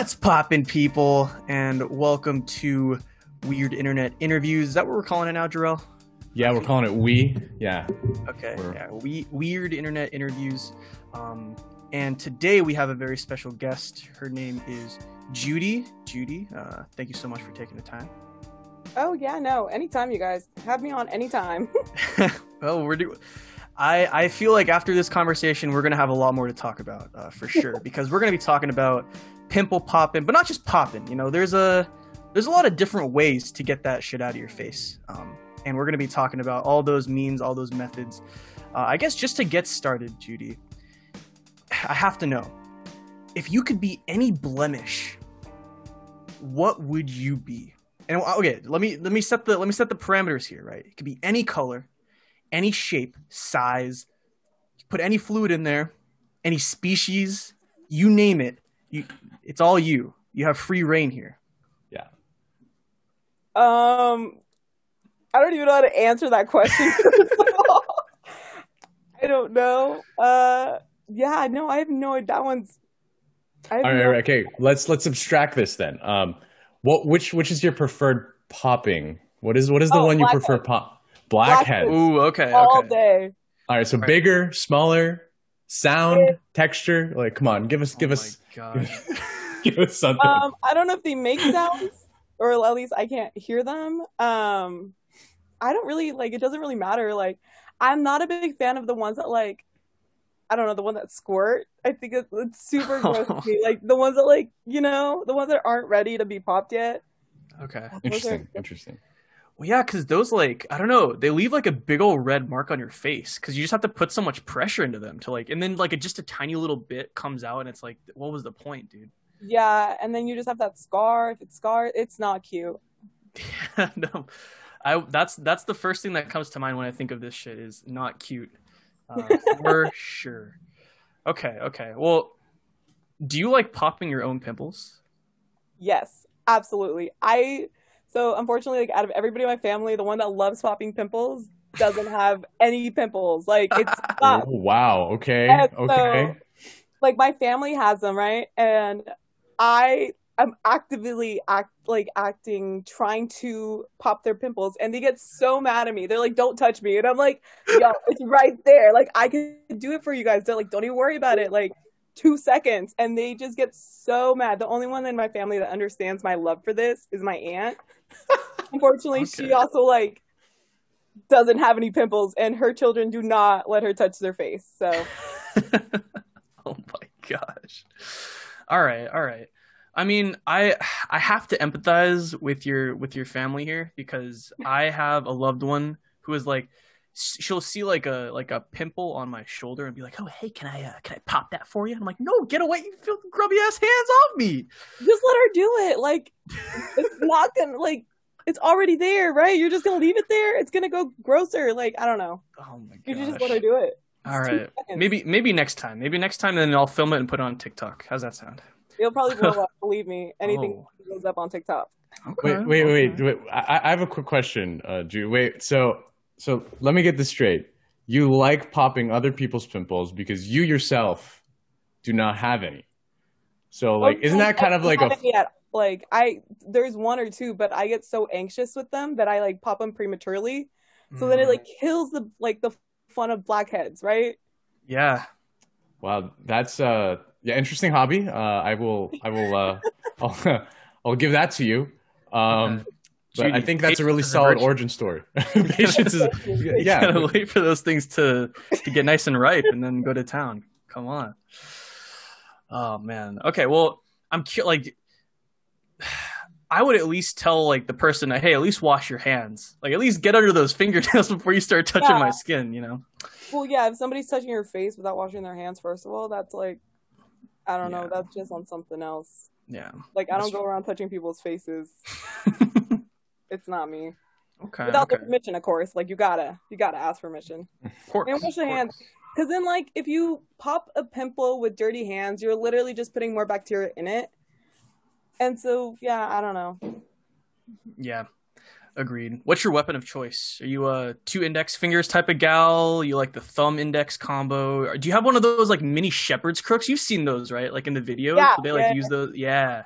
What's poppin', people? And welcome to Weird Internet Interviews. Is that what we're calling it now, Jorrel? Yeah, we're calling it we. Yeah. Okay. We're- Yeah, we Weird Internet Interviews. Um, and today we have a very special guest. Her name is Judy. Judy, uh, thank you so much for taking the time. Oh yeah, no. Anytime, you guys have me on anytime. well, we're do. I I feel like after this conversation, we're gonna have a lot more to talk about uh, for sure because we're gonna be talking about pimple popping, but not just popping. You know, there's a there's a lot of different ways to get that shit out of your face, um, and we're gonna be talking about all those means, all those methods. Uh, I guess just to get started, Judy, I have to know if you could be any blemish, what would you be? And uh, okay, let me let me set the let me set the parameters here, right? It could be any color, any shape, size. Put any fluid in there, any species, you name it. You, it's all you. You have free reign here. Yeah. um, I don't even know how to answer that question. I don't know. Uh, yeah, no, I have no idea. That one's. I All right, no- all right, okay. Let's let's abstract this then. Um, what which which is your preferred popping? What is what is the Oh, one you blackhead. prefer pop? Blackhead. Blackhead. Ooh, okay, all okay. day. All right, so Right. bigger, smaller, sound, texture. Like, come on, give us give oh us my gosh. give us something. Um, I don't know if they make sounds, or at least I can't hear them. Um, I don't really like. It doesn't really matter. Like, I'm not a big fan of the ones that like. I don't know the one that squirt. I think it's, it's super gross. to. Like the ones that like you know the ones that aren't ready to be popped yet. okay. Those are- interesting, interesting. Well, yeah, because those like I don't know, they leave like a big old red mark on your face because you just have to put so much pressure into them to like, and then like it, just a tiny little bit comes out, and it's like, what was the point, dude? Yeah, and then you just have that scar. If it's scar, it's not cute. no, I that's that's the first thing that comes to mind when I think of this shit is not cute, uh, for sure. Okay, okay. Well, do you like popping your own pimples? Yes, absolutely. I so unfortunately, like out of everybody in my family, the one that loves popping pimples doesn't have any pimples. Like it's Oh, wow. Okay. And so, Okay. like my family has them, right? And I am actively act like acting trying to pop their pimples and they get so mad at me. They're like, Don't touch me. And I'm like, yo, it's right there. Like I can do it for you guys. They're like, Don't even worry about it. Like two seconds. And they just get so mad. The only one in my family that understands my love for this is my aunt. Unfortunately, Okay. she also like doesn't have any pimples and her children do not let her touch their face. So oh my gosh. All right, all right. I mean, I I have to empathize with your with your family here because I have a loved one who is like she'll see like a like a pimple on my shoulder and be like, "Oh, hey, can I uh, can I pop that for you?" I'm like, "No, get away, you filthy grubby ass hands off me." just let her do it. Like it's not gonna like it's already there, right? You're just gonna leave it there. It's gonna go grosser. Like I don't know. Oh my god! You just let her do it. All It's two right. seconds. Maybe maybe next time. Maybe next time and then I'll film it and put it on TikTok. How's that sound? It'll probably blow up. Believe me. Anything Oh. goes up on TikTok. Okay. Wait, wait, wait, wait. I, I have a quick question, uh, Drew. Wait, so so let me get this straight. You like popping other people's pimples because you yourself do not have any. So like, Oh, isn't that kind I of like a haven't yet. like I there's one or two, but I get so anxious with them that I like pop them prematurely. So then it Mm, like kills the like the fun of blackheads, right? Yeah. Wow, that's uh yeah, interesting hobby. Uh I will I will uh I'll, I'll give that to you. Um but I think that's a really patience is a solid virtue. origin story. Patience is You yeah. gotta wait for those things to to get nice and ripe and then go to town. Come on. Oh man. Okay. Well, I'm cu- like, I would at least tell like the person, hey, at least wash your hands. Like, at least get under those fingernails before you start touching my skin. You know. Well, yeah, if somebody's touching your face without washing their hands, first of all, that's like, I don't know, that's just on something else. Yeah. Like, I don't go around touching people's faces. It's not me. okay. Without okay. permission, of course. Like, you gotta, you gotta ask permission. Of course, And wash your hands. Because then, like, if you pop a pimple with dirty hands, you're literally just putting more bacteria in it. And so, yeah, I don't know. Yeah. Agreed. What's your weapon of choice? Are you a two index fingers type of gal? You like the thumb index combo? Do you have one of those like mini shepherd's crooks? You've seen those, right? Like in the video, Yeah, they like yeah. use those. Yeah.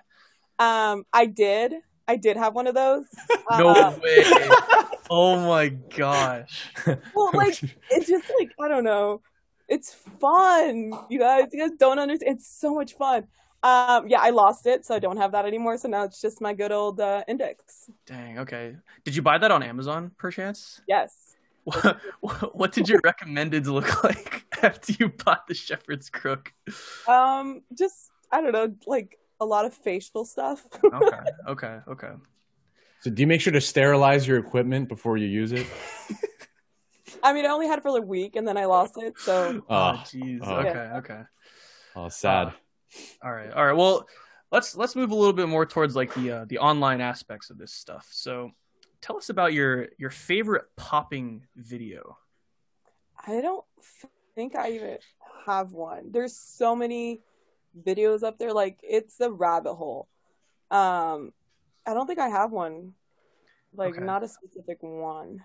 Um, I did. I did have one of those. No Uh, way. oh my gosh. well, like it's just like I don't know. It's fun, you guys. You guys don't understand. It's so much fun. Um, yeah, I lost it, so I don't have that anymore. So now it's just my good old uh, index. Dang. Okay. Did you buy that on Amazon, perchance? Yes. What, what did your recommendeds look like after you bought the Shepherd's Crook? Um, just I don't know, like a lot of facial stuff. Okay. Okay. Okay. So do you make sure to sterilize your equipment before you use it? I mean, I only had it for like a week, and then I lost it. So Oh, Oh, jeez. oh. Okay. Okay. oh, sad. All right. All right. Well, let's let's move a little bit more towards like the uh, the online aspects of this stuff. So, tell us about your your favorite popping video. I don't think I even have one. There's so many videos up there, like it's a rabbit hole. Um, I don't think I have one. Like Okay. not a specific one.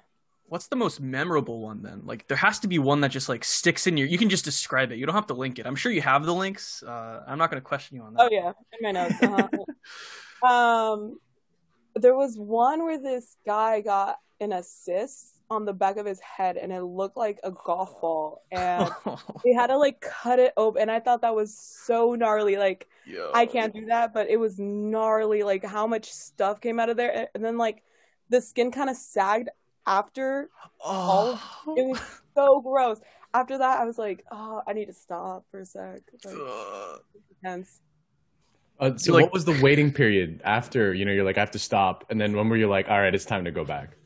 What's the most memorable one then? Like there has to be one that just like sticks in your. You can just describe it. You don't have to link it. I'm sure you have the links. Uh, I'm not going to question you on that. Oh yeah, in my notes. Uh-huh. um, there was one where this guy got an assist on the back of his head, and it looked like a golf ball, and they had to like cut it open. And I thought that was so gnarly. Like Yo. I can't do that, but it was gnarly. Like how much stuff came out of there, and then like the skin kind of sagged after. Oh. It was so gross. After that, I was like, oh, I need to stop for a sec. Like, Ugh. intense. Uh, so like- what was the waiting period after, you know, you're like, I have to stop. And then when were you like, all right, it's time to go back?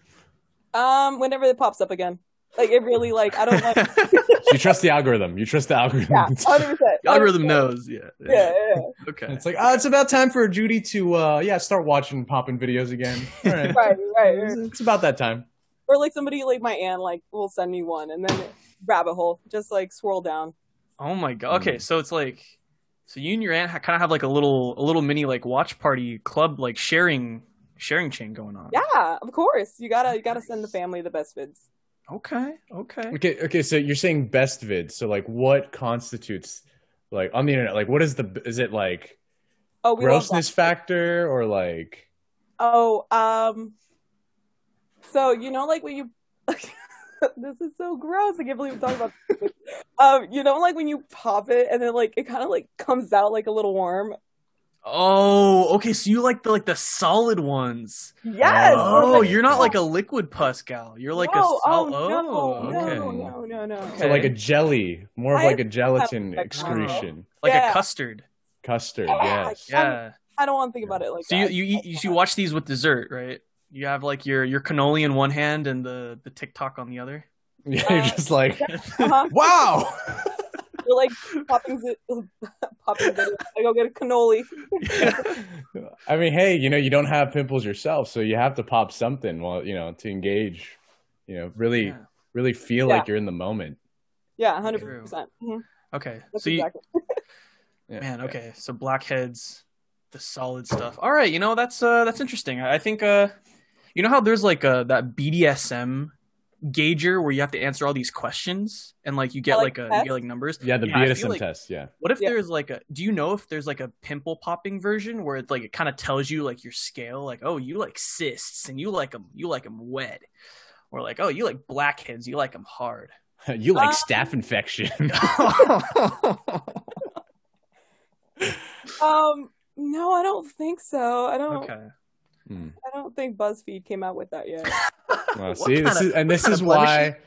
Um, whenever it pops up again, like it really like I don't like. you trust the algorithm. You trust the algorithm. yeah, hundred percent. The algorithm knows. Yeah. Yeah, yeah, yeah. Okay. It's like, oh, it's about time for Judy to, uh, yeah, start watching popping videos again. All right. right, right, right. it's about that time. Or like somebody like my aunt like will send me one, and then rabbit hole just like swirl down. Oh my god. Okay, Mm. so it's like, so you and your aunt kind of have like a little, a little mini like watch party club, like sharing, sharing chain going on. Yeah, of course. You gotta you gotta send the family the best vids. Okay. Okay. Okay. Okay. So you're saying best vids So like what constitutes like on the internet? Like what is the, is it like Oh, grossness factor or like, Oh, um. So you know, like when you. this is so gross. I can't believe I'm talking about this. Um, you know, like when you pop it and then like it kind of like comes out like a little worm. Oh, okay. So you like the like the solid ones. Yes. Oh, like, you're not like a liquid pus gal. You're like no, a oh, no, oh, no, okay. no, no, no. so like a jelly, more of I like a gelatin that excretion. Like Yeah. a custard. Custard. Yeah. Yes. Yeah. I don't want to think about it like So you that. you eat, you, you watch these with dessert, right? You have like your your cannoli in one hand and the the TikTok on the other. Yeah. You're Uh, just like, Uh-huh. wow. You're like popping, zi- popping. Videos. I go get a cannoli. I mean, hey, you know, you don't have pimples yourself, so you have to pop something while you know to engage. You know, really, Yeah. really feel Yeah. like you're in the moment. Yeah, hundred True. percent. Okay. That's so exactly. Yeah. Man, okay. So blackheads, the solid stuff. All right, you know that's uh that's interesting. I I think uh you know how there's like uh that BDSM gauger where you have to answer all these questions and like you get like like, a you get like numbers. Yeah, the Yeah, BDSM like- test. Yeah. What if Yeah. there's like a do you know if there's like a pimple popping version where it's like it kind of tells you like your scale like oh you like cysts and you like them you like them wet or like oh you like blackheads you like them hard. you like Um, staph infection. Um, no, I don't think so. I don't. okay. Hmm. I don't think BuzzFeed came out with that yet. Well, see, this kinda- and this what is kind of why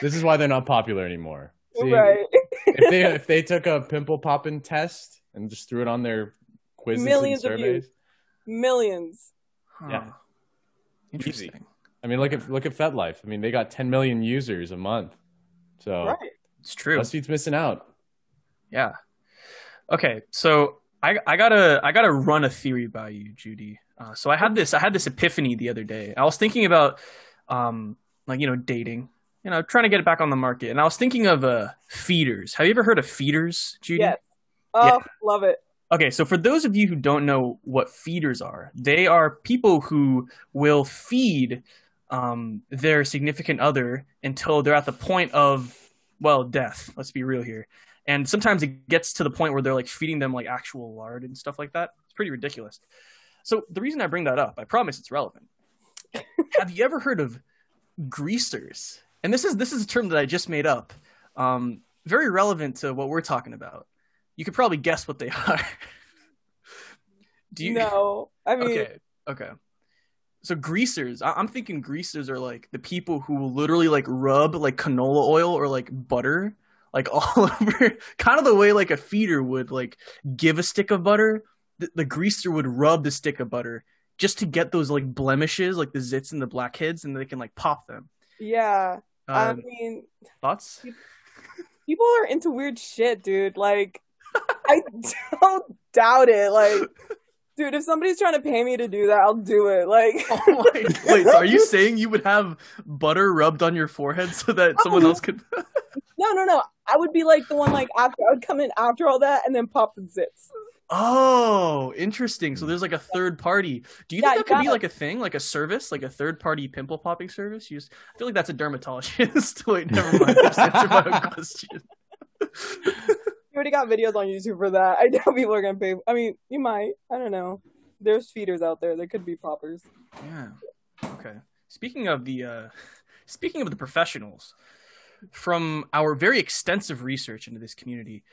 this is why they're not popular anymore. See, right. if they if they took a pimple popping test and just threw it on their quizzes Millions of and surveys, views. Millions. Huh. Yeah. Interesting. I mean, look at look at FetLife. I mean, they got 10 million users a month, so Right. It's true. BuzzFeed's missing out. Yeah. Okay, so I I gotta I gotta run a theory by you, Judy. Uh, so I had this I had this epiphany the other day. I was thinking about um like you know dating, you know trying to get it back on the market, and I was thinking of uh feeders. Have you ever heard of feeders, Judy? Yes. Oh, love it. Okay, so for those of you who don't know what feeders are, they are people who will feed um, their significant other until they're at the point of, well, death. Let's be real here. And sometimes it gets to the point where they're like feeding them like actual lard and stuff like that. It's pretty ridiculous. So the reason I bring that up, I promise it's relevant. Have you ever heard of greasers? And this is this is a term that I just made up. Um, very relevant to what we're talking about. You could probably guess what they are. Do you no, I mean, Okay. Okay. So greasers, I- I'm thinking greasers are like the people who will literally like rub like canola oil or like butter like all over, kind of the way like a feeder would like give a stick of butter. The, the greaser would rub the stick of butter just to get those like blemishes, like the zits and the blackheads, and they can like pop them. yeah. I Um, mean, thoughts? people are into weird shit, dude. Like, I don't doubt it. Like, dude, if somebody's trying to pay me to do that, I'll do it. Like, Oh my! Wait, are you saying you would have butter rubbed on your forehead so that someone else could? no, no, no. I would be like the one like after I would come in after all that and then pop the zits. Oh, interesting. So there's like a third party. Do you Yeah, think that could be yeah. like a thing, like a service, like a third party pimple popping service? You just, I feel like that's a dermatologist. Wait, never mind. Just answer my own question. You already got videos on YouTube for that. I doubt people are gonna pay. I mean, you might. I don't know. There's feeders out there. There could be poppers. Yeah. Okay. Speaking of the, uh, speaking of the professionals, from our very extensive research into this community,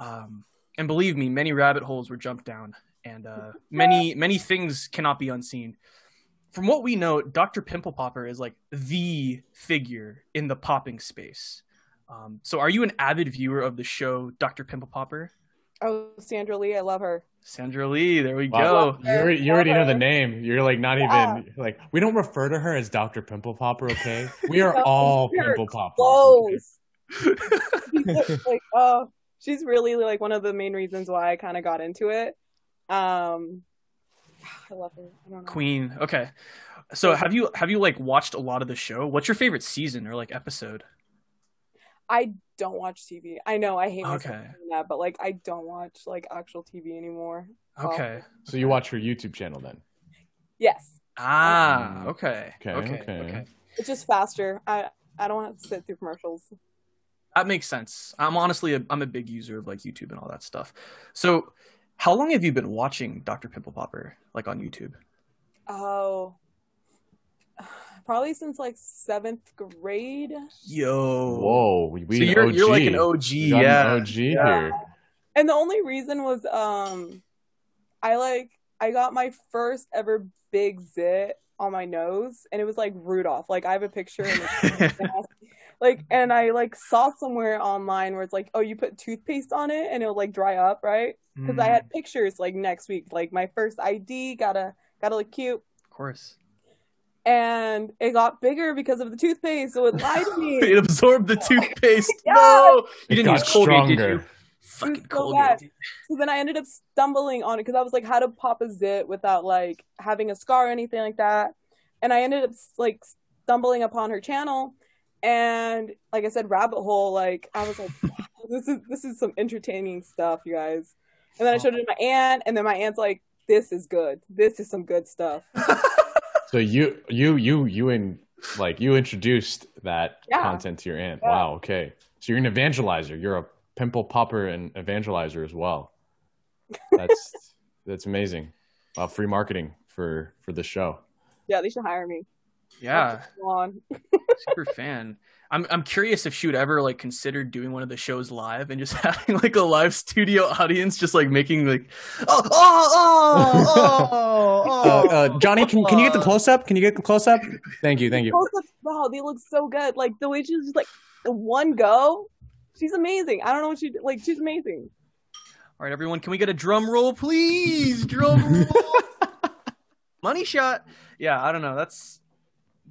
um, and believe me, many rabbit holes were jumped down, and uh, many many things cannot be unseen. From what we know, Dr. Pimple Popper is like the figure in the popping space. Um, so, are you an avid viewer of the show Dr. Pimple Popper? Oh, Sandra Lee, I love her. Sandra Lee, there we Wow. go. You already, you already know the name. You're like not Yeah. even like we don't refer to her as Dr. Pimple Popper, okay? We are No, all we're pimple poppers. okay? Close. like, oh, she's really like one of the main reasons why I kind of got into it. Um, I love her. I don't know. Queen. Okay. So have you have you like watched a lot of the show? What's your favorite season or like episode? I don't watch TV. I know I hate myself Okay. for that, but like I don't watch like actual TV anymore. Okay. So you watch her YouTube channel then? Yes, Ah, okay. Okay, Okay. okay. Okay. it's just faster. I I don't want to sit through commercials. That makes sense. I'm honestly a, I'm a big user of like YouTube and all that stuff. So, how long have you been watching Dr. Pimple Popper like on YouTube? Oh, probably since like seventh grade. Yo. Whoa, we, we So you're OG. you're like an OG, We got an yeah. OG Yeah. here. And the only reason was um I like I got my first ever big zit on my nose and it was like Rudolph. Like I have a picture and it's like and I like saw somewhere online where it's like, oh you put toothpaste on it and it'll like dry up, right? Because I Mm, had pictures like next week, like my first ID, gotta gotta look cute. of course. And it got bigger because of the toothpaste, so it lied to me. it absorbed the toothpaste. Yeah. No, you didn't got use Colgate, did you? Fucking so Colgate. So then I ended up stumbling on it because I was like, how to pop a zit without like having a scar or anything like that. And I ended up like stumbling upon her channel, and like I said, rabbit hole. Like I was like, wow, this is this is some entertaining stuff, you guys. And then I showed it to my aunt, and then my aunt's like, this is good. This is some good stuff. So you you you you in like you introduced that Yeah. content to your aunt. Yeah. Wow, okay. So you're an evangelizer. You're a pimple popper and evangelizer as well. That's that's amazing. Uh, free marketing for for the show. Yeah, they should hire me. Yeah. Super fan. I'm I'm curious if she would ever like consider doing one of the shows live and just having like a live studio audience, just like making like, oh oh oh oh. Uh, oh. uh, Johnny, can, can you get the close up? Can you get the close up? Thank you, thank you. Close-ups, wow, they look so good. Like the way she's just like the one go. She's amazing. I don't know what she like. She's amazing. All right, everyone, can we get a drum roll, please? Drum roll. Money shot. Yeah, I don't know. That's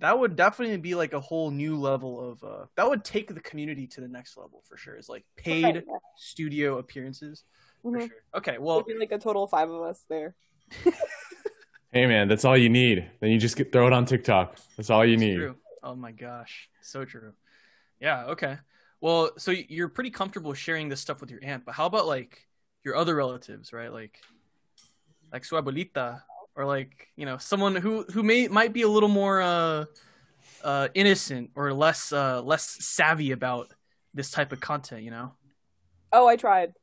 that would definitely be like a whole new level of uh that would take the community to the next level for sure. Is like paid Right, yeah. studio appearances. For Mhm. sure. Okay, well, There'd be like a total of five of us there. Hey man, that's all you need. Then you just get, throw it on TikTok. That's all you need. True. Oh my gosh, so true. Yeah. Okay. Well, so you're pretty comfortable sharing this stuff with your aunt, but how about like your other relatives, right? Like, like su abuelita, or like you know someone who who may might be a little more uh, uh, innocent or less uh, less savvy about this type of content. You know. Oh, I tried.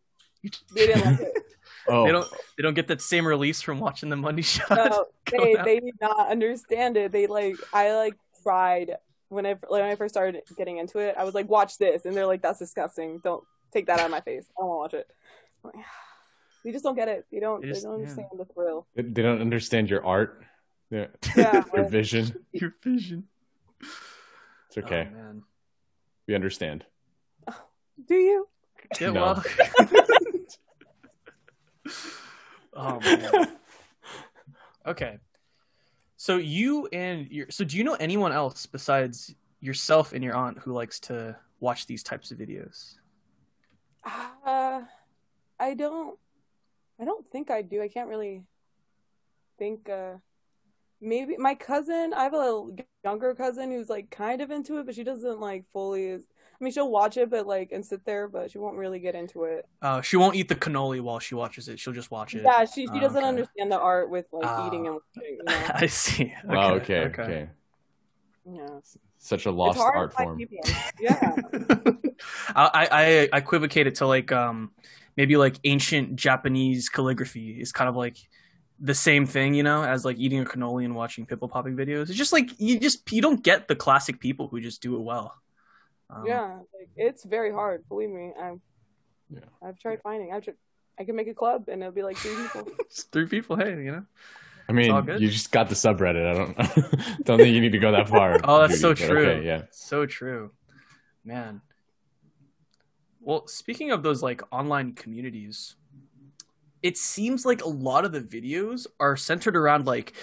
They didn't like it. Oh, They don't they don't get that same release from watching the Monday shot. No, they down. they did not understand it. They like I like tried when I when I first started getting into it. I was like, watch this, and they're like, that's disgusting. Don't take that out of my face. I don't want to watch it. I'm like, they just don't get it. They don't. They They, don't yeah. understand the thrill. they they don't understand your art, their, Yeah. your vision. Your vision. It's okay. Oh, man. we understand. Do you? Yeah, No. well. oh man. Okay. So you and your so do you know anyone else besides yourself and your aunt who likes to watch these types of videos? Uh, I don't. I don't think I do. I can't really think. Uh, maybe my cousin. I have a little younger cousin who's like kind of into it, but she doesn't like fully. I mean, she'll watch it, but like and sit there, but she won't really get into it. Uh, she won't eat the cannoli while she watches it. She'll just watch it. Yeah, she she Oh, doesn't okay. understand the art with like Ah. eating and watching. You know? I see. Okay, oh, okay, okay, yeah. Such a lost art form. Yeah. I, I I equivocate it to like um maybe like ancient Japanese calligraphy is kind of like the same thing, you know, as like eating a cannoli and watching pimple popping videos. It's just like you just you don't get the classic people who just do it well. Um, yeah, like, it's very hard. Believe me, I've Yeah. I've tried finding. I've tried, I can make a club and it'll be like three people. three people. Hey, you know. I mean, you just got the subreddit. I don't don't think you need to go that far. Oh, that's so Judy, but true. Okay, yeah. So true, man. Well, speaking of those like online communities, it seems like a lot of the videos are centered around like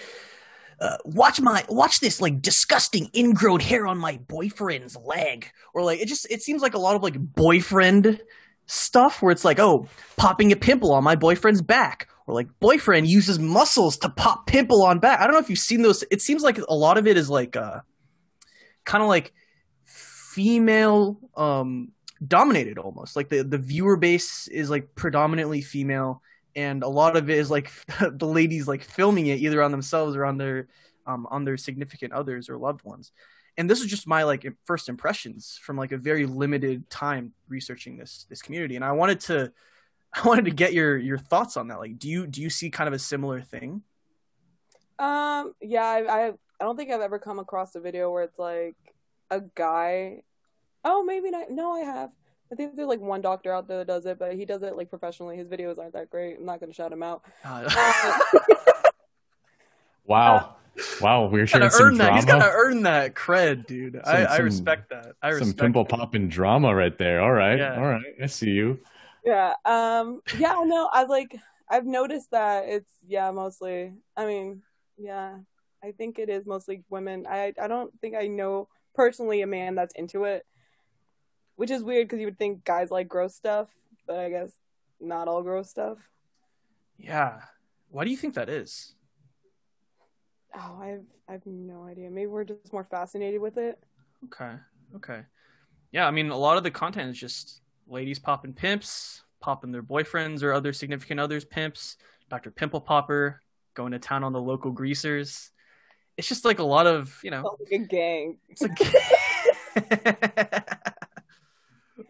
uh, watch my watch this like disgusting ingrown hair on my boyfriend's leg. Or like it just it seems like a lot of like boyfriend stuff where it's like oh popping a pimple on my boyfriend's back. Or like boyfriend uses muscles to pop pimple on back. I don't know if you've seen those it seems like a lot of it is like uh kind of like female um dominated almost. Like the the viewer base is like predominantly female and a lot of it is like the ladies like filming it either on themselves or on their um on their significant others or loved ones. And this is just my like first impressions from like a very limited time researching this this community. And i wanted to i wanted to get your your thoughts on that. Like do you do you see kind of a similar thing? Um, yeah, I, I I don't think I've ever come across a video where it's like a guy. Oh, maybe not. No, I have. I think there's like one doctor out there that does it, but he does it like professionally. His videos aren't that great. I'm not gonna shout him out. uh, Uh, Wow. Wow, we're he's gotta sharing some earn that he's gotta earn that cred dude I, Some- I some- respect that i respect Some pimple popping drama right there. All right. Yeah. All right. I see you. yeah. Um. Yeah. No. I like. I've noticed that it's yeah mostly. I mean, yeah. I think it is mostly women. I I don't think I know personally a man that's into it, which is weird because you would think guys like gross stuff, but I guess not all gross stuff. yeah why do you think that is Oh, I've I've no idea. Maybe we're just more fascinated with it. Okay. Okay. Yeah, I mean, a lot of the content is just ladies popping pimps, popping their boyfriends or other significant others pimps, Dr. Pimple Popper going to town on the local greasers. It's just like a lot of, you know, like a gang. it's like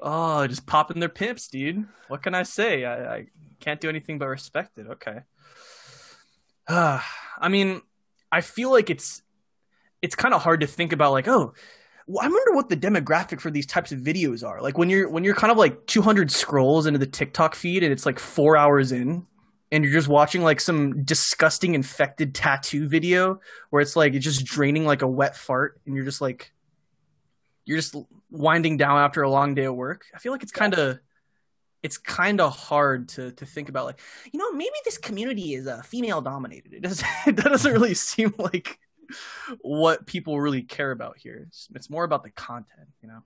Oh, just popping their pimps, dude. What can I say? I, I can't do anything but respect it. Okay. I mean, I feel like it's it's kind of hard to think about like, oh, I wonder what the demographic for these types of videos are. Like when you're when you're kind of like 200 scrolls into the TikTok feed and it's like 4 hours in and you're just watching like some disgusting infected tattoo video where it's like it's just draining like a wet fart and you're just like you're just winding down after a long day of work. I feel like it's kind of it's kind of hard to to think about like you know maybe this community is uh, female dominated. It doesn't that doesn't really seem like what people really care about here. It's, it's more about the content, you know.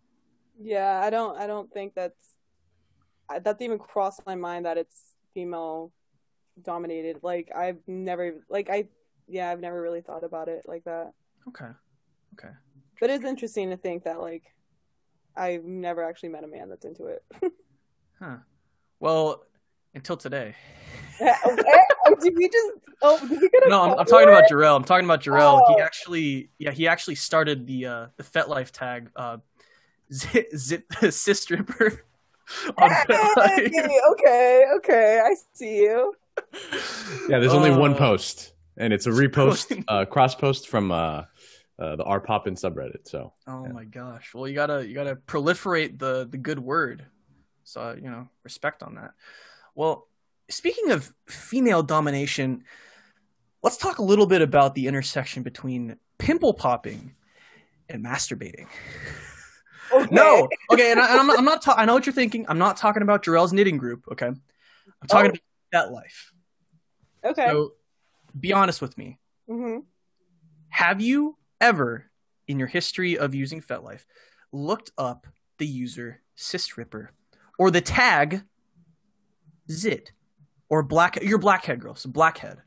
Yeah, I don't I don't think that's that's even crossed my mind that it's female dominated. Like I've never like I yeah, I've never really thought about it like that. Okay. Okay. But it's interesting to think that like I've never actually met a man that's into it. Huh. Well, until today. oh, did we just oh did we get a No, I'm, I'm talking about it? Jorrel. I'm talking about Jorrel. He Oh. actually, yeah, he actually started the uh, the FetLife tag, uh, zip, zip sis stripper. on Hey, okay, okay, I see you. Yeah, there's only one Uh, post, and it's a repost, uh, cross post from uh, uh, the R Poppin subreddit. So Oh Yeah. my gosh. Well, you gotta you gotta proliferate the the good word. So you know, respect on that. Well, speaking of female domination, let's talk a little bit about the intersection between pimple popping and masturbating. Okay. No, okay, and, I, I'm not. I'm not ta- I know what you're thinking. I'm not talking about Jorrel's knitting group. Okay, I'm talking Oh. about that life. Okay. So, be honest with me. Mm-hmm. Have you ever, in your history of using FetLife, looked up the user Sistripper or the tag Zit or black? You're blackhead girl, so blackhead.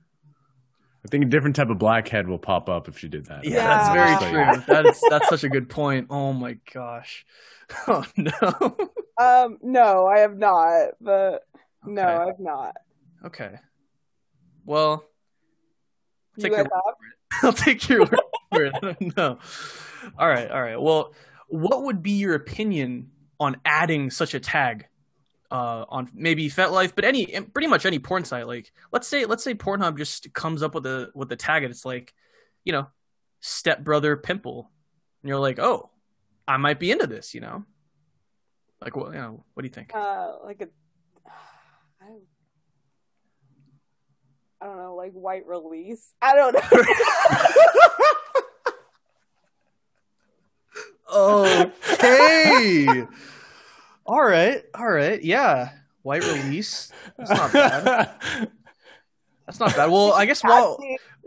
I think a different type of blackhead will pop up if she did that. Yeah, Yeah. that's very Yeah. true. That's that's such a good point. Oh my gosh. Oh no. Um, no, I have not, but no, I have not. Okay. Well, You Take guys your- have? I'll take your word for it. I don't know. All right, all right. Well, what would be your opinion on adding such a tag uh, on maybe FetLife, but any pretty much any porn site? Like, let's say let's say Pornhub just comes up with a with the tag, and it's like, you know, stepbrother pimple, and you're like, oh, I might be into this. You know, like what? You know, what do you think? Uh, like a, I, I don't know, like white release. I don't know. okay. all right. All right. Yeah. White release. That's not bad. That's not bad. Well, I guess while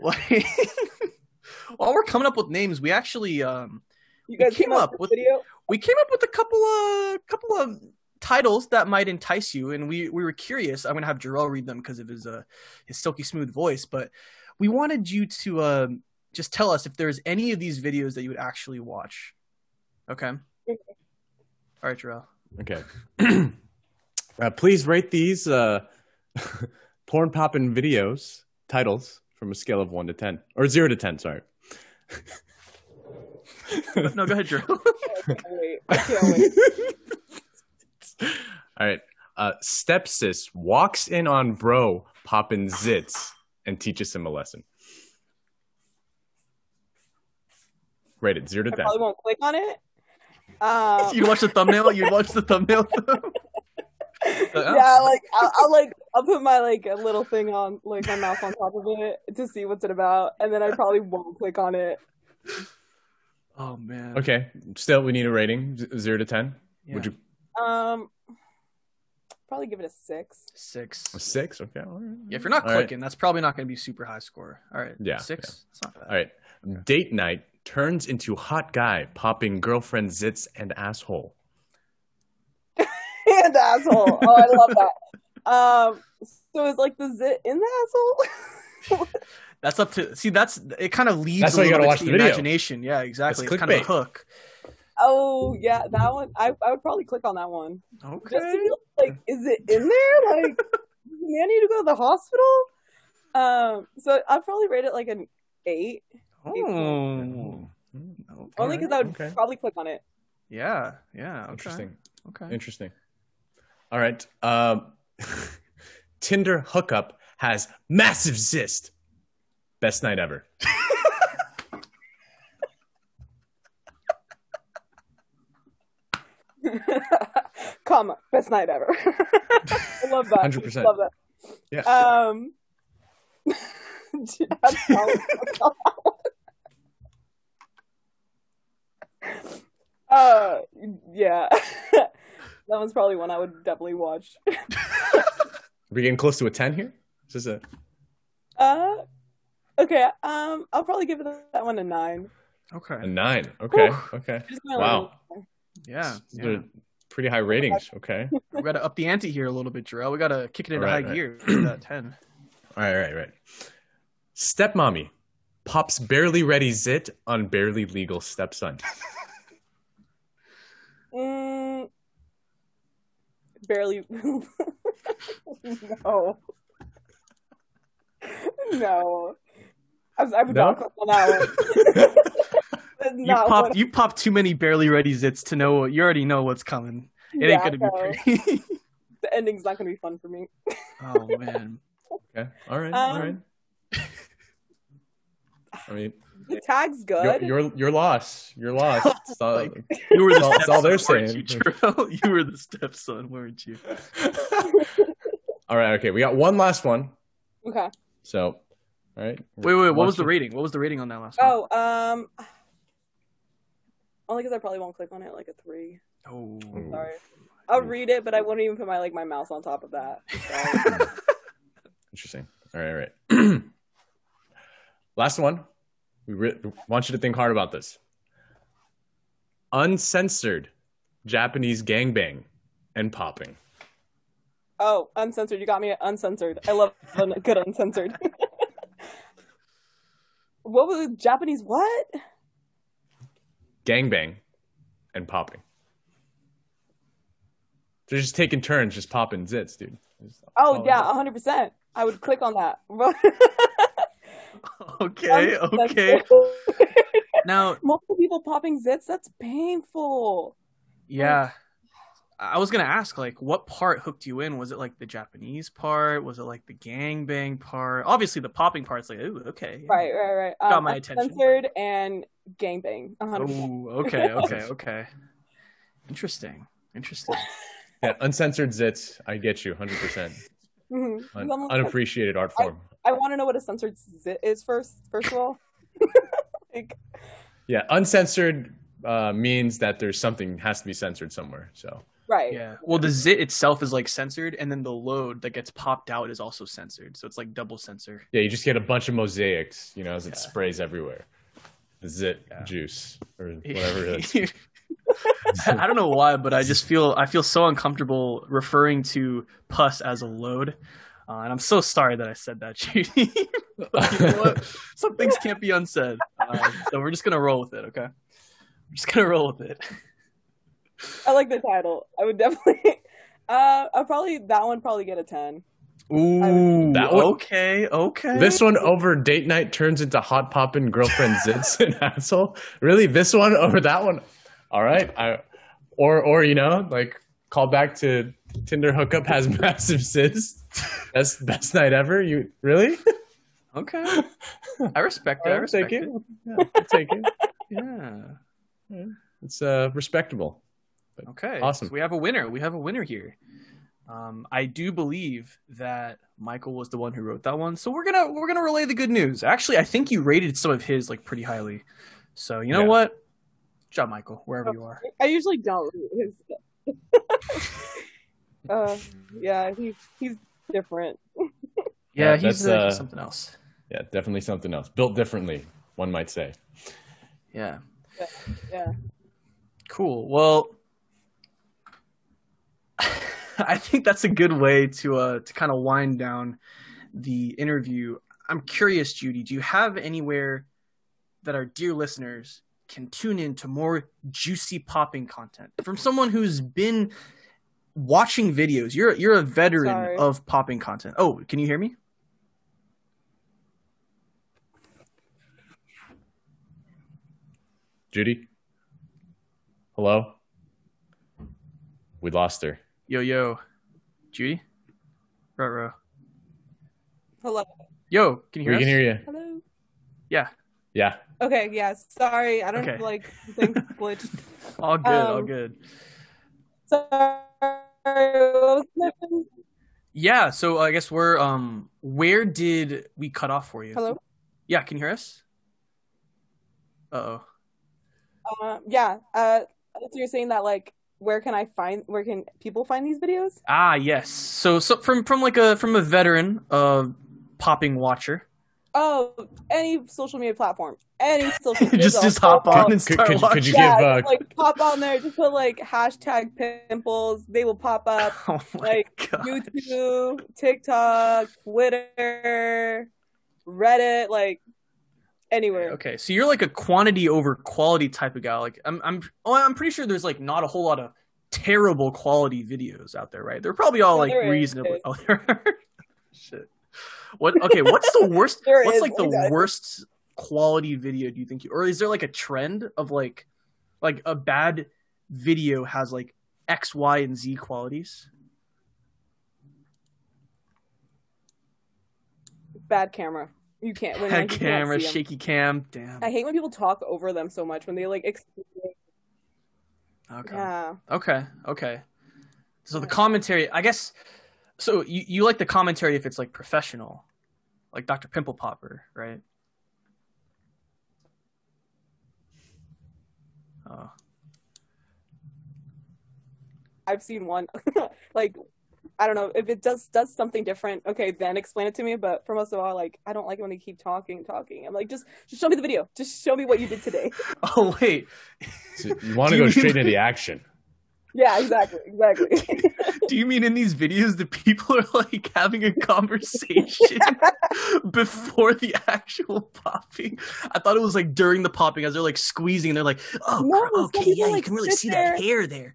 while we're coming up with names, we actually um you guys came came up up with with- video. we came up with a couple of couple of titles that might entice you, and we we were curious. I'm gonna have Jorrel read them because of his uh his silky smooth voice, but we wanted you to um just tell us if there's any of these videos that you would actually watch. Okay. All right, Jorrel. Okay. uh, please rate these uh, porn poppin' videos titles from a scale of one to ten or zero to ten. Sorry. No, go ahead, Jorrel. I can't wait. I can't wait. All right. Uh, stepsis walks in on bro poppin' zits and teaches him a lesson. Rate it zero to I ten. probably won't click on it. Um, you watch the thumbnail. You watch the thumbnail. yeah, like I'll, I'll like I'll put my like a little thing on like my mouth on top of it to see what's it about, and then I probably won't click on it. Oh man. Okay. Still, we need a rating z- zero to ten. Would you Um, probably give it a six. Six. a six? Okay. All right. Yeah, if you're not All right. clicking, that's probably not going to be super high score. All right. Yeah, Six. It's not bad. All right. Date night turns into hot guy popping girlfriend zits and asshole. and asshole. Oh, I love that. Um, so it's like the zit in the asshole? That's up to see. That's it. Kind of leads. That's a why you gotta bit to watch the video. Imagination. Yeah, exactly. That's It's kind of a hook. oh yeah, that one. I I would probably click on that one Okay. just to be like, is it in there? Like, does the man need to go to the hospital? Um, so I'd probably rate it like an eight, Oh. Okay. only because I would okay. probably click on it. Yeah. Yeah. Okay. Interesting. Okay. Interesting. All right. Um, Tinder hookup has massive cyst. Best night ever. Comma, best night ever. I love that. 100%. Love that. Yeah. Um, that's probably- uh, yeah, that one's probably one I would definitely watch. Are we getting close to a 10 here? Is this a. Uh, okay. Um, I'll probably give it that one a nine. Okay. A nine. Okay. Whew. Okay. Wow. little- Yeah. Yeah. pretty high ratings. Okay. We got to up the ante here a little bit, Jorrel. We got to kick it into Right, high right. gear. Get that ten. All right. Right. Right. Stepmommy pops barely ready zit on barely legal stepson. Mm, barely. no. No. I, I would No? not click on that one. You popped. You popped too many barely ready zits to know. You already know what's coming. It ain't gonna be pretty. The ending's not gonna be fun for me. oh man. Okay. All right. Um, all right. I mean, The tag's good. your your loss. Your loss. It's all- Like, You were the That's all- that's all they're stepson, weren't saying. You, you were the stepson, weren't you? all right. Okay. We got one last one. okay. So, all right. Wait, wait. What was the Watch rating? What was the rating on that last one? Oh, um, only because I probably won't click on it like a three. Oh. Sorry. I'll read it, but I wouldn't even put my like my mouse on top of that. Sorry. Interesting. All right, all right. Last one. We re- want you to think hard about this. Uncensored Japanese gangbang and popping. oh, uncensored. You got me uncensored. I love un- good uncensored. what was it? Japanese? What? Gangbang and popping. They're just taking turns, just popping zits, dude. Oh, just- Oh yeah, hundred percent. I would click on that. Okay. Okay. Now, Multiple people popping zits. That's painful. yeah. I was gonna ask, like, what part hooked you in? Was it like the Japanese part? Was it like the gangbang part? Obviously, the popping part's like, ooh, okay. Right, right, right. Got Um, my attention. Uncensored and gangbang. a hundred percent. Oh, okay, okay, okay. Interesting. Interesting. Yeah, uncensored zits. I get you, 100%. Mhm. Un- like- unappreciated art form. I want to know what a censored zit is first. First of all, like, Yeah, uncensored uh, means that there's something has to be censored somewhere. So right. Yeah. Well, the zit itself is like censored, and then the load that gets popped out is also censored. So it's like double censor. yeah, you just get a bunch of mosaics, you know, as it Yeah. sprays everywhere. The zit Yeah. juice or whatever it is. I don't know why, but I just feel I feel so uncomfortable referring to pus as a load, uh, and I'm so sorry that I said that, Judy. but you know what? Some things can't be unsaid, uh, so we're just gonna roll with it. Okay, we're just gonna roll with it. I like the title. I would definitely. Uh, I'll probably that one probably get a ten. Ooh, That one- okay, okay. This one over date night turns into hot popping girlfriend zits and asshole. Really, this one over that one? All right, I, or or you know, like call back to Tinder hookup has massive zits. Best best night ever. You really? okay. I respect it. I respect take it. it. Yeah, I'll take it. Yeah. It's uh respectable. Okay. Awesome. So we have a winner. We have a winner here. Um, I do believe that Michael was the one who wrote that one. So we're gonna we're gonna relay the good news. Actually, I think you rated some of his like pretty highly. So you know Yeah. what? Good job, Michael, wherever you are. I usually don't. read his- uh, yeah, he's he's different. Yeah, Yeah, he's uh, something else. Yeah, definitely something else. Built differently, one might say. Yeah. Yeah. Cool. Well, I think that's a good way to uh to kind of wind down the interview. I'm curious, Judy, do you have anywhere that our dear listeners can tune in to more juicy popping content from someone who's been watching videos? You're you're a veteran Sorry. of popping content. Oh, can you hear me? Judy? Hello? We lost her. Yo yo, Judy, Ruh-roh. Hello. Yo, can you hear we us? can hear you. Hello. Yeah, Yeah. Okay. Yeah. Sorry. I don't Okay. like things glitched. all good, all Um, good. Sorry. What was the question? Yeah, so I guess we're um where did we cut off for you? Hello. Yeah, can you hear us? Uh oh. Uh, yeah. Uh, so you're saying that like, where can I find? Where can people find these videos? Ah yes. So so from from like a from a veteran uh popping watcher. Oh, any social media platform, any social media. just just hop on and Could- start could you- could you yeah, give, uh, just, like pop on there. Just put like hashtag pimples. They will pop up. Oh my like, god. YouTube, TikTok, Twitter, Reddit, like anywhere. Okay, so you're like a quantity over quality type of guy. Like I'm I'm oh I'm pretty sure there's like not a whole lot of terrible quality videos out there, right? They're probably all No, like there is. reasonably. Oh, there are. Shit. What? Okay, what's the worst? What's is, like the exactly. worst quality video? Do you think? You, or is there like a trend of like, like a bad video has like X, Y, and Z qualities. Bad camera. You can't. When, like, you can't camera, shaky cam. Damn. I hate when people talk over them so much when they like. Okay. Yeah. Okay. Okay. So the commentary, I guess. So you you like the commentary if it's like professional, like Dr. Pimple Popper, right? Oh. I've seen one. like, I don't know if it does does something different. Okay, then explain it to me. But for most of all, like, I don't like it when they keep talking, talking. I'm like, just just show me the video. Just show me what you did today. Oh wait. So you want to go straight mean- into the action. Yeah, exactly, exactly. Do you mean in these videos the people are like having a conversation before the actual popping? I thought it was like during the popping as they're like squeezing and they're like, oh, No, okay, people, yeah, you can really sit see that hair there.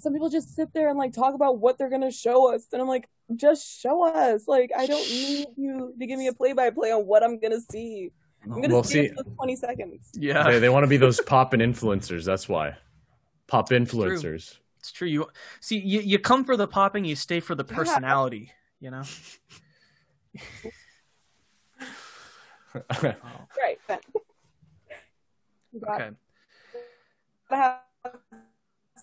Some people just sit there and like talk about what they're gonna show us, and I'm like, just show us. Like, I don't need you to give me a play by play on what I'm gonna see. I'm oh, gonna Well, see, it see- for 20 seconds. Yeah, They, they want to be those popping influencers. That's why. Pop influencers. it's true. You see, you, you come for the popping, you stay for the Yeah. personality. You know. Right. Then. Okay. have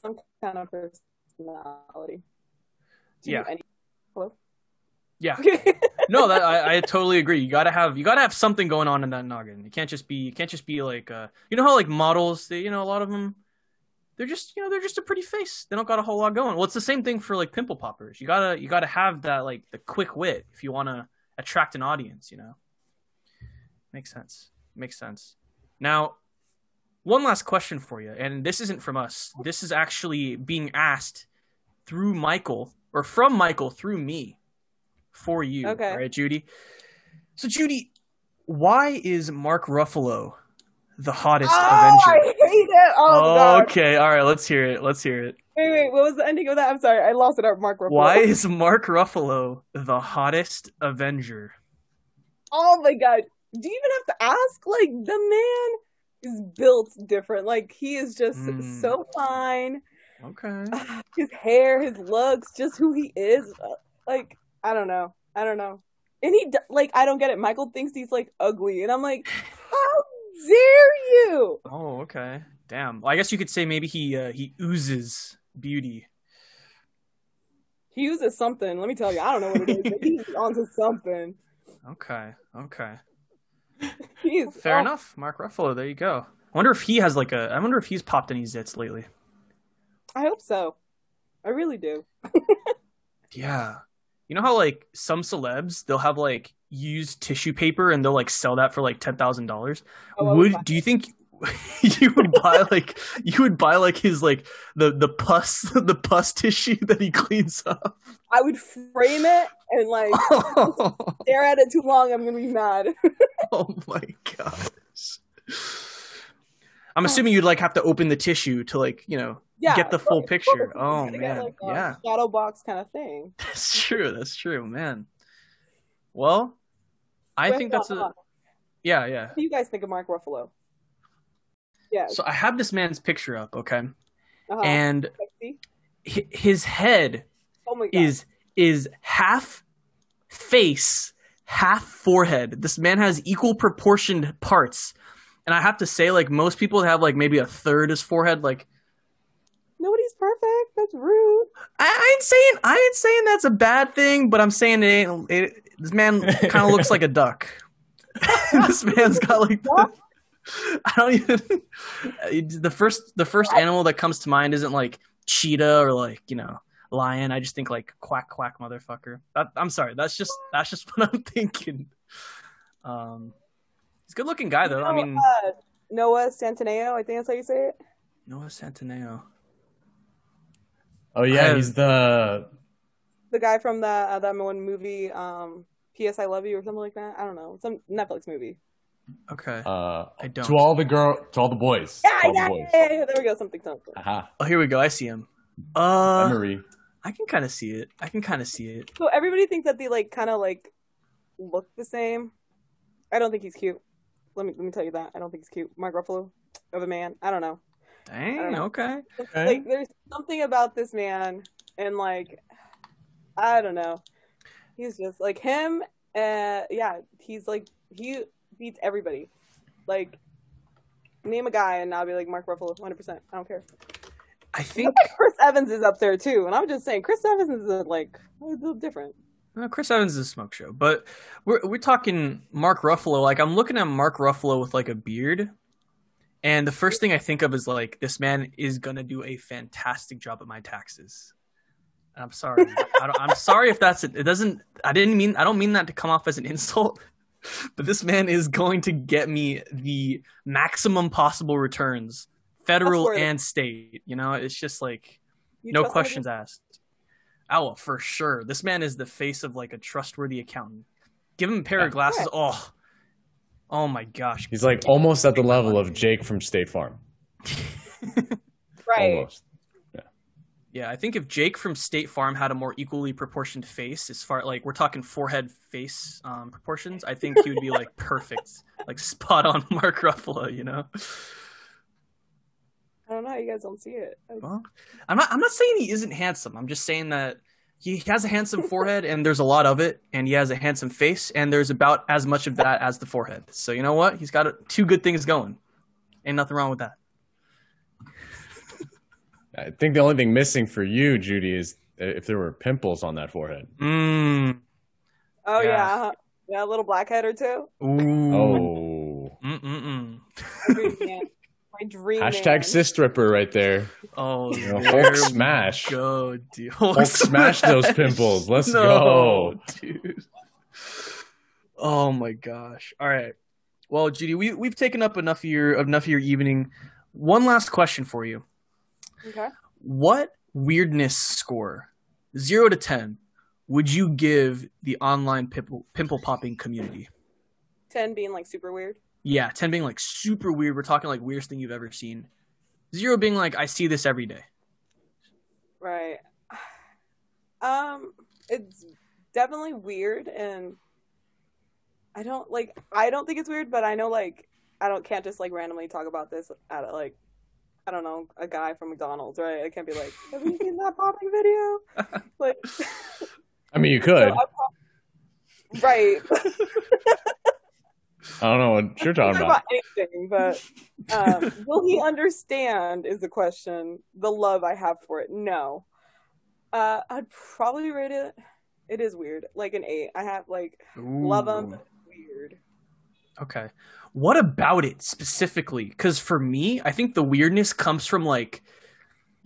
some kind of personality. Do Yeah. any- Hello? Yeah. No, that I, I totally agree. You gotta have you gotta have something going on in that noggin. You can't just be you can't just be like uh you know how like models they you know a lot of them they're just you know they're just a pretty face. They don't got a whole lot going. Well, it's the same thing for like pimple poppers. You gotta you gotta have that like the quick wit if you want to attract an audience. You know, makes sense. Makes sense. Now, one last question for you, and this isn't from us. This is actually being asked through Michael or from Michael through me for you. Okay. Right, Judy. So, Judy, why is Mark Ruffalo the hottest oh, I Avenger? hate it. Oh, God. okay, all right, let's hear it. Let's hear it. Wait, wait. What was the ending of that? I'm sorry. I lost it. Mark Ruffalo. Why is Mark Ruffalo the hottest Avenger? Oh my god. Do you even have to ask? Like the man is built different. Like he is just Mm. so fine. Okay. His hair, his looks, just who he is. Uh, Like I don't know. I don't know. And he like I don't get it. Michael thinks he's like ugly, and I'm like, how dare you? Oh, okay. Damn. Well, I guess you could say maybe he uh, he oozes beauty. He uses something. Let me tell you. I don't know what it is. he's onto something. Okay. Okay. He's Fair oh, enough. Mark Ruffalo. There you go. I wonder if he has like a. I wonder if he's popped any zits lately. I hope so. I really do. Yeah. You know how like some celebs they'll have like used tissue paper and they'll like sell that for like ten thousand dollars. Oh, would would do you think you would buy like you would buy like his like the the pus the pus tissue that he cleans up? I would frame it and like stare at it too long. I'm gonna be mad. oh my gosh. I'm oh. assuming you'd like have to open the tissue to like, you know, yeah, get the full picture. Oh, get, man. like, Yeah. shadow box kind of thing. that's true. That's true, man. Well, I think that's a yeah, yeah. What do you guys think of Mark Ruffalo? Yeah, So I have this man's picture up, okay? uh-huh. And Sexy. his head oh is is half face, half forehead. This man has equal proportioned parts. And I have to say, like most people have like maybe a third his forehead. Like nobody's perfect. That's rude. I, I ain't saying I ain't saying that's a bad thing, but I'm saying it ain't. It, this man kind of looks like a duck. this man's got like the, I don't even the first the first animal that comes to mind isn't like cheetah or like you know lion. I just think like quack quack motherfucker. That, I'm sorry. That's just that's just what I'm thinking. Um, he's a good looking guy though. You I mean uh, Noah Centineo. I think that's how you say it. Noah Centineo. Oh yeah, I he's the The guy from the uh, that one movie, um, P.S. I Love You or something like that. I don't know, some Netflix movie. Okay. uh I don't. to all the girl to all the boys. Yeah, yeah, the boys. yeah, yeah, There we go. Something, something. Aha. Oh, here we go. I see him. Hi, Uh, Marie. I can kind of see it. I can kind of see it. So everybody thinks that they like kind of like look the same. I don't think he's cute. Let me let me tell you that. I don't think he's cute. Mark Ruffalo of a man. I don't know. Dang. Okay. Okay. Like there's something about this man and like I don't know. He's just like him uh yeah, he's like he beats everybody. Like name a guy and I'll be like Mark Ruffalo 100%. I don't care. I think Chris Evans is up there too, and I'm just saying Chris Evans is uh, like a little different. uh, Chris Evans is a smoke show, but we're we're talking Mark Ruffalo. Like I'm looking at Mark Ruffalo with like a beard, and the first thing I think of is like this man is gonna do a fantastic job at my taxes. And I'm sorry. I don't, I'm sorry if that's it. It doesn't. I didn't mean. I don't mean that to come off as an insult. But this man is going to get me the maximum possible returns, federal and state. You know, it's just like You no him? questions asked. Oh, for sure. This man is the face of like a trustworthy accountant. Give him a pair of Yeah. glasses. Oh, oh my gosh. He's like almost at the level of Jake from State Farm. Right. Almost. Yeah, Yeah, I think if Jake from State Farm had a more equally proportioned face, as far like we're talking forehead face um, proportions, I think he would be like perfect, like spot on Mark Ruffalo. You know. I don't know how you guys don't see it. Well, I'm not. I'm not saying he isn't handsome. I'm just saying that he has a handsome forehead, and there's a lot of it, and he has a handsome face, and there's about as much of that as the forehead. So you know what? He's got two good things going. Ain't nothing wrong with that. I think the only thing missing for you, Judy, is if there were pimples on that forehead. Mm. Oh Yeah. yeah, yeah, a little blackhead or two. Ooh. Oh. Mm-mm-mm. My dream man. My dream Hashtag man. sis stripper right there. Oh, You know, Hulk we smash. Go, dude. Hulk smash those pimples. Let's No, go. dude. Oh my gosh. All right. Well, Judy, we we've taken up enough of your enough of your evening. One last question for you. Okay. What weirdness score, zero to ten, would you give the online pimple pimple popping community? Ten being like super weird. Yeah, ten being like super weird. We're talking like weirdest thing you've ever seen. Zero being like I see this every day. Right. Um, it's definitely weird, and I don't like. I don't think it's weird, but I know like I don't can't just like randomly talk about this at like I don't know a guy from McDonald's, right? I can't be like, have you seen that popping video? like, I mean, you could. so right. I don't know what you're talking about. about anything, but um, will he understand? Is the question. The love I have for it. No. Uh, I'd probably rate it. It is weird, like an eight. I have like love him. Weird. Okay. What about it specifically? Because for me, I think the weirdness comes from like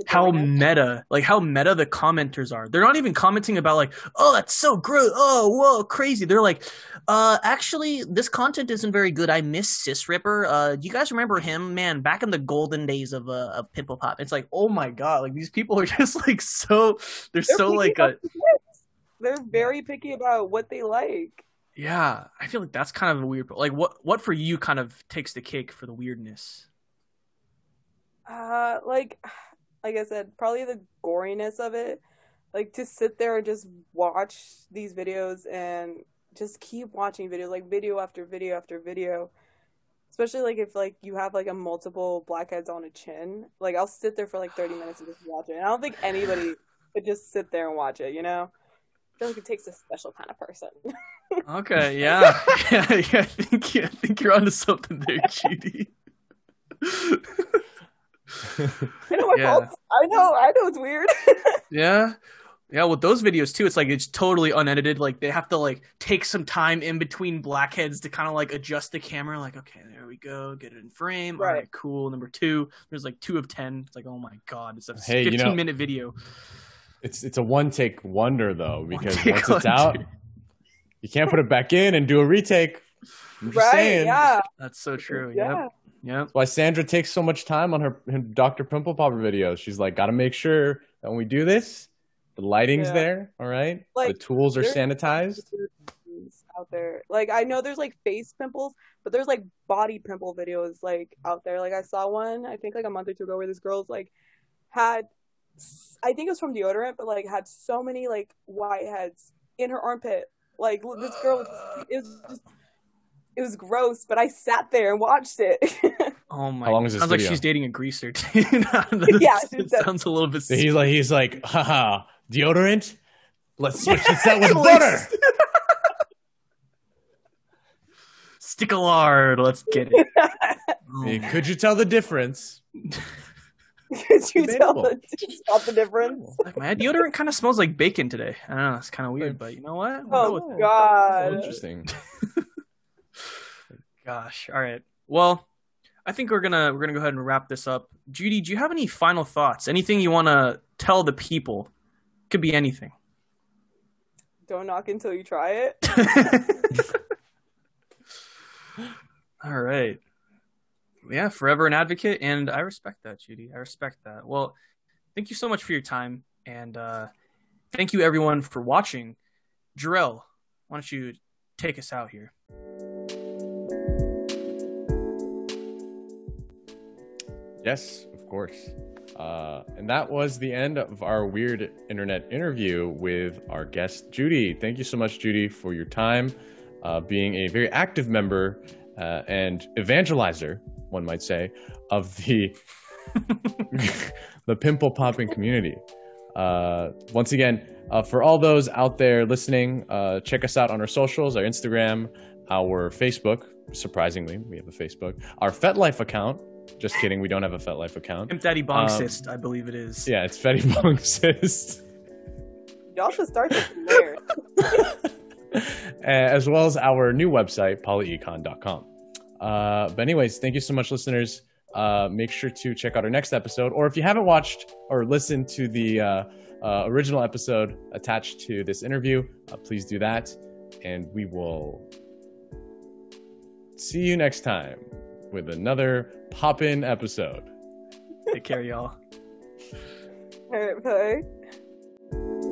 how meta, like how meta the commenters are. They're not even commenting about like, oh, that's so gross. Oh, whoa, crazy. They're like, uh, actually, this content isn't very good. I miss Sis Ripper. Uh, do you guys remember him? Man, back in the golden days of uh, of Pimple Pop. It's like, oh my god, like these people are just like so. They're, They're so like a. about the hits. They're very picky about what they like. Yeah, I feel like that's kind of a weird. Like, what what for you kind of takes the cake for the weirdness? Uh, like, like I said, probably the goriness of it. Like to sit there and just watch these videos and just keep watching videos, like video after video after video. Especially like if like you have like a multiple blackheads on a chin. Like I'll sit there for like thirty minutes and just watch it. And I don't think anybody could just sit there and watch it. You know, I feel like it takes a special kind of person. Okay, yeah, yeah, yeah. I think I think you're onto something there, Judy. I know my Yeah. faults. I know. I know it's weird. yeah, yeah. With those videos too, it's like it's totally unedited. Like they have to like take some time in between blackheads to kind of like adjust the camera. Like, okay, there we go, get it in frame. All Right. right, cool. Number two, there's like two of ten. It's like, oh my god, it's a Hey, you 15 know- minute video. It's it's a one take wonder though because once it's out, you can't put it back in and do a retake. I'm just right? saying. Yeah. That's so true. Yeah. Yep. Yep. That's why Sandra takes so much time on her, her Dr. Pimple Popper videos. She's like, got to make sure that when we do this, the lighting's Yeah. there, all right? the tools are sanitized. out there. Like I know there's like face pimples, but there's like body pimple videos like out there. Like I saw one I think like a month or two ago where this girl's like had I think it was from deodorant, but like had so many like whiteheads in her armpit. Like this girl was it was just it was gross, but I sat there and watched it. Oh my! How long is this sounds like she's dating a greaser. too. Yeah, it it sounds a little bit. So he's like, he's like, haha, deodorant. Let's switch this out with Let's- butter. Stick a lard. Let's get it. Oh Could you tell the difference? Could you tell Debatable. the, spot the difference? Like, my deodorant kind of smells like bacon today. I don't know. It's kind of weird, but you know what? We'll Oh it. God! Oh, interesting. Gosh. All right. Well, I think we're gonna we're gonna go ahead and wrap this up. Judy, do you have any final thoughts? Anything you want to tell the people? Could be anything. Don't knock until you try it. All right. Yeah, forever an advocate, and I respect that, Judy. I respect that. Well, thank you so much for your time, and uh, thank you everyone for watching. Jorrel, why don't you take us out here? Yes, of course. Uh, and that was the end of our weird internet interview with our guest, Judy. Thank you so much, Judy, for your time, uh, being a very active member uh, and evangelizer, one might say, of the the pimple popping community. Uh, once again, uh, for all those out there listening, uh, check us out on our socials, our Instagram, our Facebook. Surprisingly, we have a Facebook. Our FetLife account. Just kidding, we don't have a FetLife account. Pimp Daddy Bong Um, I believe it is. Yeah, it's Fetty Bongcyst. Y'all should start this from there. as well as our new website, polyecon.com. Uh, but anyways, thank you so much, listeners. Uh, make sure to check out our next episode, or if you haven't watched or listened to the uh, uh, original episode attached to this interview, uh, please do that, and we will see you next time with another pop in episode. Take care, y'all. All right, bye.